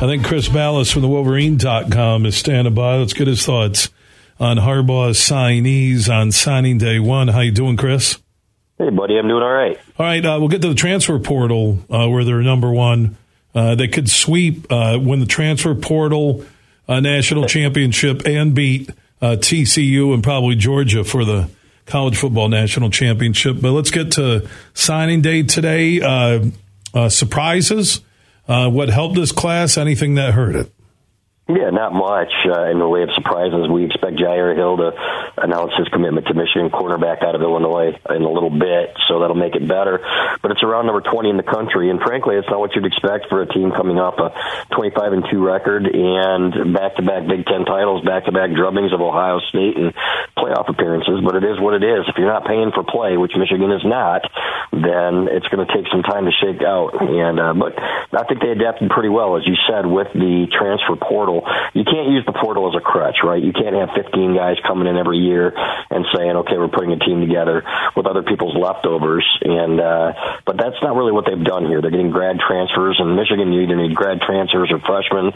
I think Chris Balas from the Wolverine.com is standing by. Let's get his thoughts on Harbaugh's signees on signing day one. How you doing, Chris? Hey, buddy, I'm doing all right. All right, uh, we'll get to the transfer portal uh, where they're number one. Uh, they could sweep, uh, win the transfer portal uh, national championship, and beat uh, TCU and probably Georgia for the college football national championship. But let's get to signing day today. surprises uh, what helped this class? Anything that hurt it? Yeah, not much uh, in the way of surprises. We expect Jyaire Hill to announce his commitment to Michigan cornerback out of Illinois in a little bit, so that'll make it better. But it's around number 20 in the country, and frankly, it's not what you'd expect for a team coming off a 25 and 2 record and back-to-back Big Ten titles, back-to-back drubbings of Ohio State and playoff appearances. But it is what it is. If you're not paying for play, which Michigan is not, then it's going to take some time to shake out. And uh, but I think they adapted pretty well, as you said, with the transfer portal you can't use the portal as a crutch, right? You can't have 15 guys coming in every year and saying, okay, we're putting a team together with other people's leftovers. And, uh, but that's not really what they've done here. They're getting grad transfers and Michigan, you either need grad transfers or freshmen,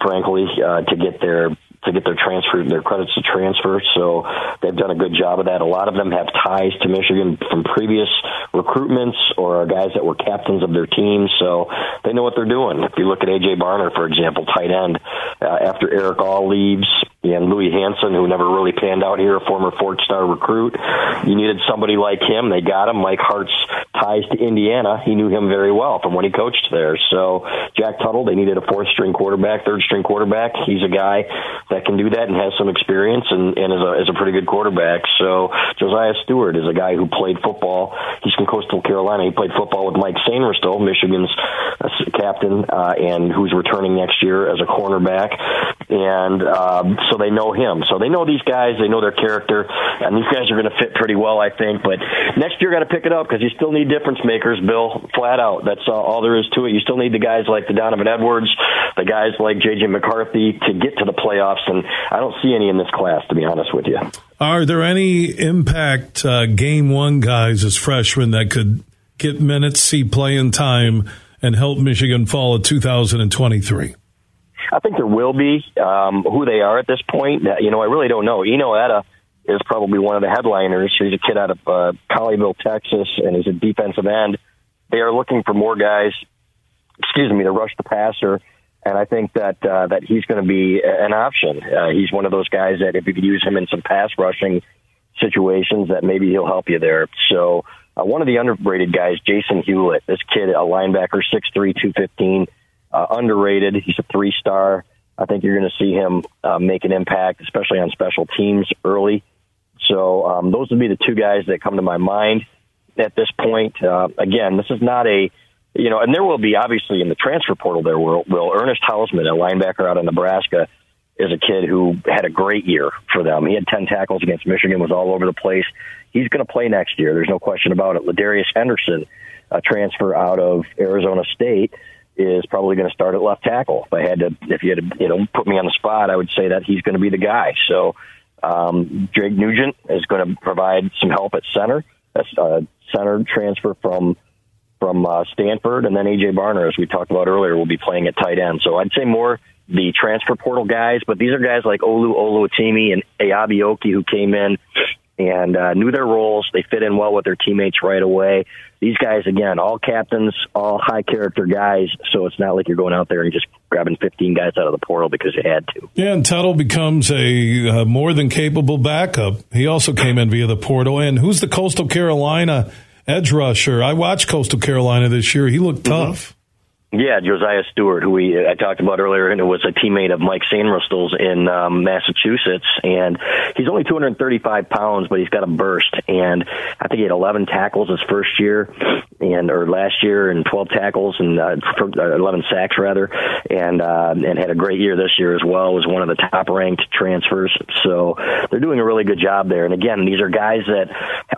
frankly, uh, to get their to get their transfer their credits to transfer. So they've done a good job of that. A lot of them have ties to Michigan from previous recruitments or are guys that were captains of their teams. So they know what they're doing. If you look at AJ Barner, for example, tight end, uh, after Erick All leaves, and Louis Hansen, who never really panned out here, a former four-star recruit. You needed somebody like him. They got him. Mike Hart's ties to Indiana. He knew him very well from when he coached there. So Jack Tuttle, they needed a fourth-string quarterback, third-string quarterback. He's a guy that can do that and has some experience and, and is, a, is a pretty good quarterback. So Josiah Stewart is a guy who played football. He's from Coastal Carolina. He played football with Mike Sainristil, Michigan's uh, captain, uh, and who's returning next year as a cornerback. And um, so they know him. So they know these guys. They know their character, and these guys are going to fit pretty well, I think. But next year, got to pick it up because you still need difference makers, Bill. Flat out. That's all, all there is to it. You still need the guys like the Donovan Edwards, the guys like JJ McCarthy to get to the playoffs, and I don't see any in this class, to be honest with you. Are there any impact uh, game one guys as freshmen that could get minutes, see playing time, and help Michigan fall in 2023? I think there will be. Um, who they are at this point, you know, I really don't know. Enow Etta is probably one of the headliners. He's a kid out of uh, Colleyville, Texas, and he's a defensive end. They are looking for more guys, excuse me, to rush the passer. And I think that uh, that he's going to be an option. Uh, he's one of those guys that if you could use him in some pass rushing situations, that maybe he'll help you there. So uh, one of the underrated guys, Jason Hewlett, this kid, a linebacker, six three, two fifteen uh, underrated. He's a three star. I think you're going to see him uh, make an impact, especially on special teams early. So um, those would be the two guys that come to my mind at this point. Uh, again, this is not a you know, and there will be obviously in the transfer portal there will will Ernest Hausmann, a linebacker out of Nebraska, is a kid who had a great year for them. He had ten tackles against Michigan, was all over the place. He's going to play next year. There's no question about it. Ladarius Henderson, a transfer out of Arizona State, is probably going to start at left tackle. If I had to, if you had to, you know, put me on the spot, I would say that he's going to be the guy. So, um, Drake Nugent is going to provide some help at center. A center transfer from from uh, Stanford, and then AJ Barner, as we talked about earlier, will be playing at tight end. So I'd say more the transfer portal guys, but these are guys like Olu Oluwatimi and Eyabi Okie who came in and uh, knew their roles. They fit in well with their teammates right away. These guys, again, all captains, all high character guys. So it's not like you're going out there and just grabbing 15 guys out of the portal because you had to. Yeah, and Tuttle becomes a uh, more than capable backup. He also came in via the portal. And who's the Coastal Carolina edge rusher? I watched Coastal Carolina this year. He looked mm-hmm. tough. Mm-hmm. Yeah, Josiah Stewart, who we I talked about earlier, and it was a teammate of Mike Sainristil's in um, Massachusetts, and he's only 235 pounds, but he's got a burst, and I think he had 11 tackles his first year, and or last year, and 12 tackles and uh, uh 11 sacks rather, and uh, and had a great year this year as well. Was one of the top ranked transfers, so they're doing a really good job there. And again, these are guys that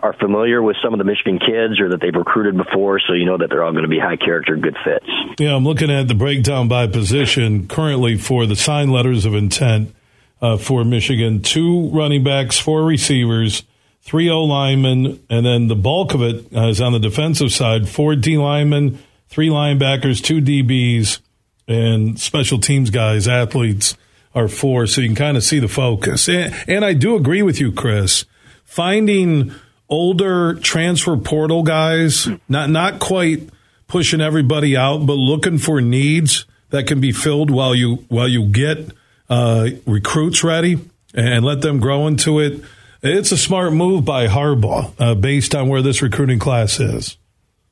are familiar with some of the Michigan kids or that they've recruited before, so you know that they're all going to be high character, good fits. Yeah, I'm looking at the breakdown by position currently for the signed letters of intent uh, for Michigan. Two running backs, four receivers, three O linemen, and then the bulk of it uh, is on the defensive side. Four D linemen, three linebackers, two DBs, and special teams guys, athletes are four. so you can kind of see the focus. And, and I do agree with you, Chris. Finding older transfer portal guys, not not quite pushing everybody out, but looking for needs that can be filled while you while you get uh, recruits ready and let them grow into it. It's a smart move by Harbaugh uh, based on where this recruiting class is.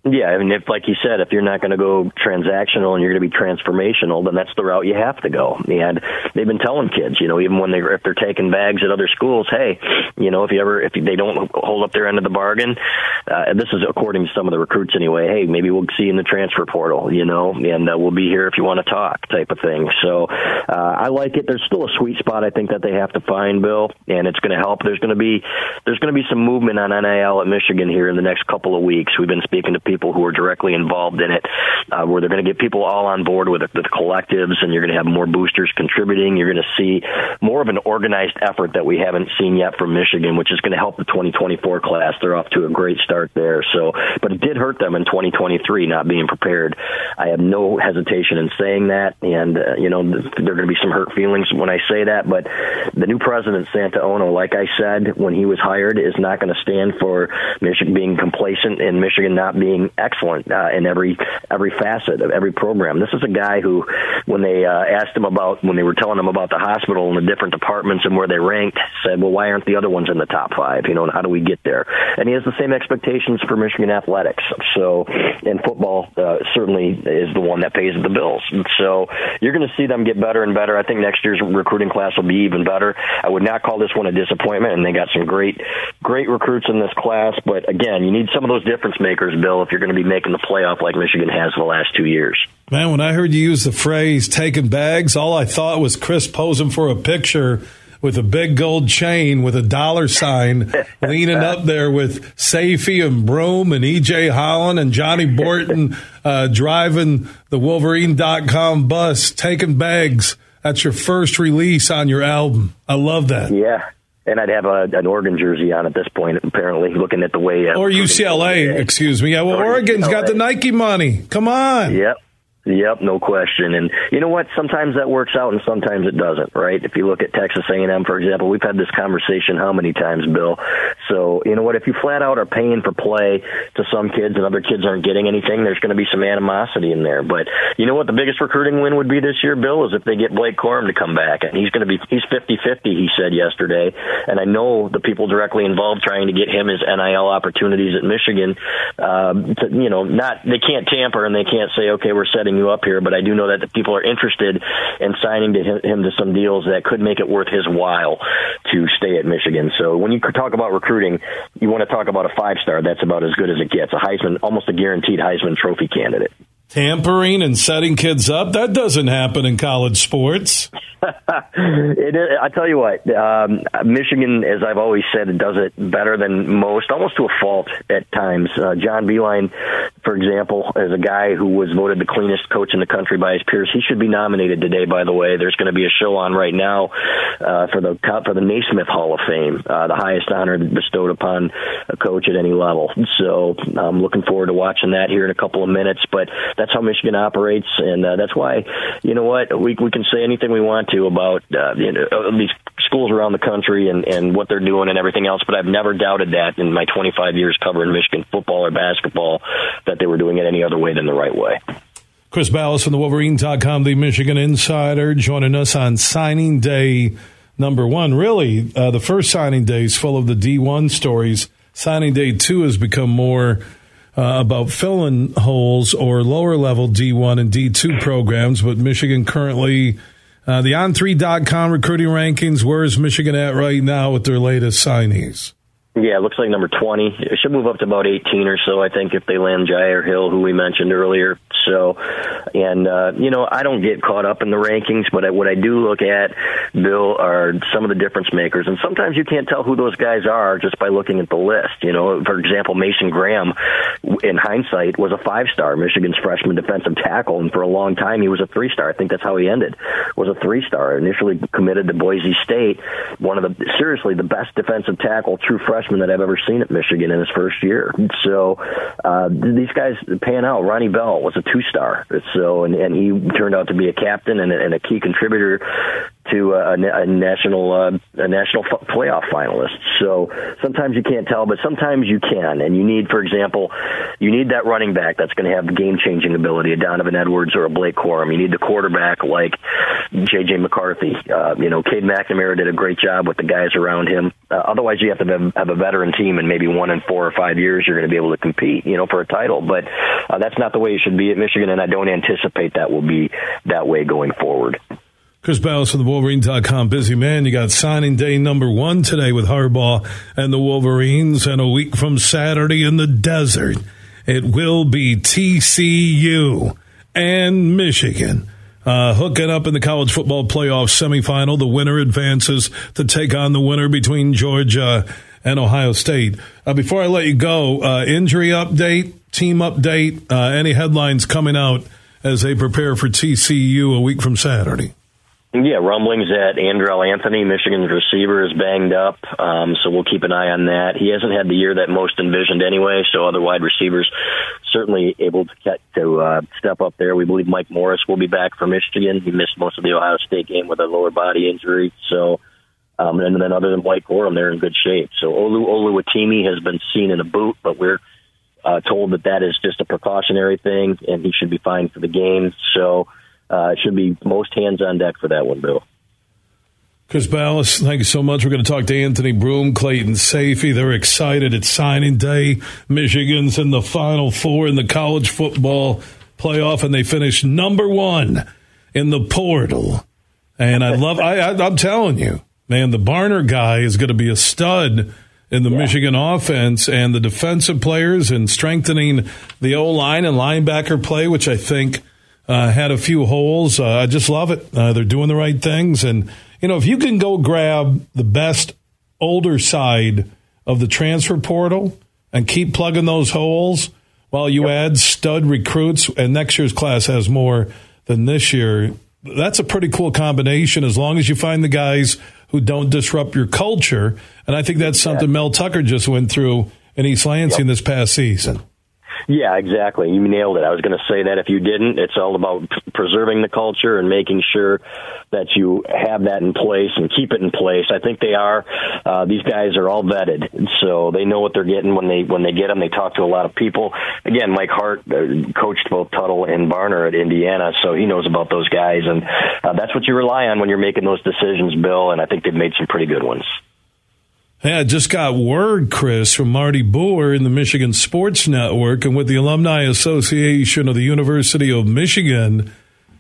Yeah, I mean, if like you said, if you're not going to go transactional and you're going to be transformational, then that's the route you have to go. And they've been telling kids, you know, even when they if they're taking bags at other schools, hey, you know, if you ever if they don't hold up their end of the bargain, uh, this is according to some of the recruits anyway. Hey, maybe we'll see you in the transfer portal, you know, and uh, we'll be here if you want to talk, type of thing. So uh, I like it. There's still a sweet spot I think that they have to find, Bill, and it's going to help. There's going to be there's going to be some movement on NIL at Michigan here in the next couple of weeks. We've been speaking to people people who are directly involved in it, uh, where they're going to get people all on board with, with collectives, and you're going to have more boosters contributing. You're going to see more of an organized effort that we haven't seen yet from Michigan, which is going to help the 2024 class. They're off to a great start there. So, but it did hurt them in 2023 not being prepared. I have no hesitation in saying that, and uh, you know there are going to be some hurt feelings when I say that. But the new president Santa Ono, like I said when he was hired, is not going to stand for Michigan being complacent and Michigan not being excellent uh, in every every facet of every program. This is a guy who, when they uh, asked him about when they were telling him about the hospital and the different departments and where they ranked, said, "Well, why aren't the other ones in the top five? You know, and how do we get there?" And he has the same expectations for Michigan athletics. So, and football uh, certainly is the one that pays the bills. So, you're going to see them get better and better. I think next year's recruiting class will be even better. I would not call this one a disappointment, and they got some great, great recruits in this class. But again, you need some of those difference makers, Bill. If you're going to be making the playoff like Michigan has the last two years. Man, when I heard you use the phrase taking bags, all I thought was Chris posing for a picture with a big gold chain with a dollar sign leaning up there with Sayfie and Broome and EJ Holland and Johnny Borton uh, driving the Wolverine.com bus, taking bags. That's your first release on your album. I love that. Yeah and I'd have a, an Oregon jersey on at this point. Apparently, looking at the way uh, or UCLA, excuse me. Yeah, well, Oregon's got the Nike money. Come on. Yep. Yep, no question. And you know what? Sometimes that works out, and sometimes it doesn't. Right? If you look at Texas A&M, for example, we've had this conversation how many times, Bill? So you know what? If you flat out are paying for play to some kids and other kids aren't getting anything, there's going to be some animosity in there. But you know what? The biggest recruiting win would be this year, Bill, is if they get Blake Corum to come back, and he's going to be he's 50-50, He said yesterday, and I know the people directly involved trying to get him his NIL opportunities at Michigan. Um, to, you know, not they can't tamper and they can't say, okay, we're setting you up here, but I do know that the people are interested in signing to him to some deals that could make it worth his while to stay at Michigan. So when you talk about recruiting, you want to talk about a five star. That's about as good as it gets. A Heisman, almost a guaranteed Heisman Trophy candidate tampering and setting kids up. That doesn't happen in college sports. it is, I tell you what, um, Michigan, as I've always said, does it better than most, almost to a fault at times. Uh, John Beilein, for example, as a guy who was voted the cleanest coach in the country by his peers. He should be nominated today. By the way, there's going to be a show on right now uh, for the for the Naismith Hall of Fame, uh, the highest honor bestowed upon a coach at any level. So I'm looking forward to watching that here in a couple of minutes. But that's how Michigan operates, and uh, that's why you know what we we can say anything we want to about uh, you know, uh, these schools around the country and and what they're doing and everything else. But I've never doubted that in my 25 years covering Michigan football or basketball that they were doing it any other way than the right way. Chris Balas from the Wolverine.com, the Michigan Insider, joining us on signing day number one. Really, uh, the first signing day is full of the D1 stories. Signing day two has become more uh, about filling holes or lower level D1 and D2 programs, but Michigan currently, uh, the on3.com recruiting rankings, where is Michigan at right now with their latest signees? Yeah, it looks like number 20. It should move up to about 18 or so, I think, if they land Jyaire Hill, who we mentioned earlier. So, and, uh, you know, I don't get caught up in the rankings, but what I do look at, Bill, are some of the difference makers. And sometimes you can't tell who those guys are just by looking at the list. You know, for example, Mason Graham, in hindsight, was a five star Michigan's freshman defensive tackle. And for a long time, he was a three star. I think that's how he ended. was a three star. Initially committed to Boise State, one of the seriously the best defensive tackle, true freshman that I've ever seen at Michigan in his first year. So uh, these guys pan out. Ronnie Bell was a two star. So and, and he turned out to be a captain and, and a key contributor to a, a national uh, a national f- playoff finalist. So sometimes you can't tell, but sometimes you can. And you need, for example, you need that running back that's going to have game changing ability, a Donovan Edwards or a Blake Corum. You need the quarterback like J.J. McCarthy. Uh, you know, Cade McNamara did a great job with the guys around him. Uh, otherwise, you have to have, a veteran team, and maybe one in four or five years you're going to be able to compete, you know, for a title. But uh, that's not the way it should be at Michigan, and I don't anticipate that will be that way going forward. Chris Balas from the Wolverine.com. Busy man. You got signing day number one today with Harbaugh and the Wolverines, and a week from Saturday in the desert. It will be TCU and Michigan. Uh, hooking up in the college football playoff semifinal. The winner advances to take on the winner between Georgia and Ohio State. Uh, before I let you go, uh, injury update, team update, uh, any headlines coming out as they prepare for TCU a week from Saturday? Yeah, rumblings that Andrel Anthony, Michigan's receiver, is banged up, um, so we'll keep an eye on that. He hasn't had the year that most envisioned anyway, so other wide receivers certainly able to get, to uh, step up there. We believe Mike Morris will be back for Michigan. He missed most of the Ohio State game with a lower body injury, so. Um, and then other than Blake Corum, they're in good shape. So Olu Oluwatimi has been seen in a boot, but we're uh, told that that is just a precautionary thing, and he should be fine for the game. So uh, should be most hands on deck for that one, Bill. Chris Balas, thank you so much. We're going to talk to Anthony Broome, Clayton Sayfie. They're excited. It's signing day. Michigan's in the Final Four in the college football playoff, and they finished number one in the portal. And I love. I, I, am telling you, man, the Barner guy is going to be a stud in the yeah. Michigan offense, and the defensive players and strengthening the O line and linebacker play, which I think uh, had a few holes. Uh, I just love it. Uh, they're doing the right things. And, you know, if you can go grab the best older side of the transfer portal and keep plugging those holes while you yep. add stud recruits, and next year's class has more than this year, that's a pretty cool combination as long as you find the guys who don't disrupt your culture. And I think that's something yeah. Mel Tucker just went through in East Lansing yep. this past season. Yeah, exactly. You nailed it. I was going to say that if you didn't, it's all about preserving the culture and making sure that you have that in place and keep it in place. I think they are. Uh, these guys are all vetted, so they know what they're getting when they when they get them. They talk to a lot of people. Again, Mike Hart uh, coached both Tuttle and Barner at Indiana, so he knows about those guys, and uh, that's what you rely on when you're making those decisions, Bill. And I think they've made some pretty good ones. Yeah, I just got word, Chris, from Marty Boer in the Michigan Sports Network and with the Alumni Association of the University of Michigan.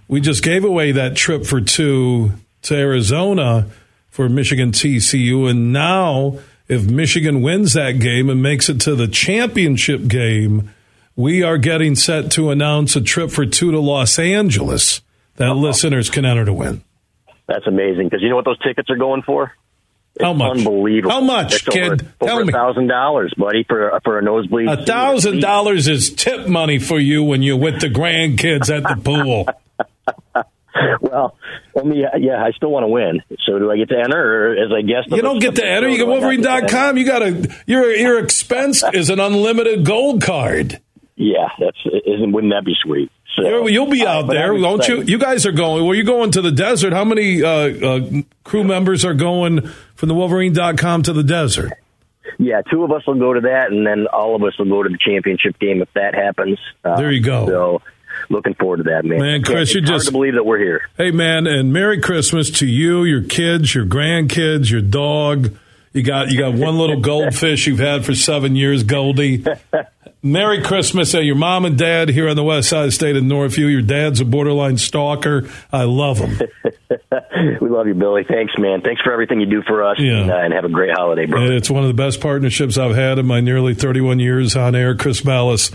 We just gave away that trip for two to Arizona for Michigan TCU. And now, if Michigan wins that game and makes it to the championship game, we are getting set to announce a trip for two to Los Angeles that uh-huh. listeners can enter to win. That's amazing because you know what those tickets are going for? It's How much? Unbelievable. How much, it's kid? Over, Tell over me. thousand dollars, buddy, for for a nosebleed. A thousand dollars is tip money for you when you're with the grandkids at the pool. well, let me. Yeah, I still want to win. So do I get to enter, or as I guess you don't get to enter? You get Wolverine.com. You got a your your expense is an unlimited gold card. Yeah, that's isn't. Wouldn't that be sweet? So, You'll be out uh, there, won't you? You guys are going. Well, you're going to the desert. How many uh, uh, crew members are going from the Wolverine.com to the desert? Yeah, two of us will go to that, and then all of us will go to the championship game if that happens. Uh, there you go. So, looking forward to that, man. Man, Chris, you just to believe that we're here. Hey, man, and Merry Christmas to you, your kids, your grandkids, your dog. You got you got one little goldfish you've had for seven years, Goldie. Merry Christmas at your mom and dad here on the west side of the state of Northview. Your dad's a borderline stalker. I love him. we love you, Billy. Thanks, man. Thanks for everything you do for us. Yeah. And, uh, and have a great holiday, bro. It's one of the best partnerships I've had in my nearly 31 years on air. Chris Balas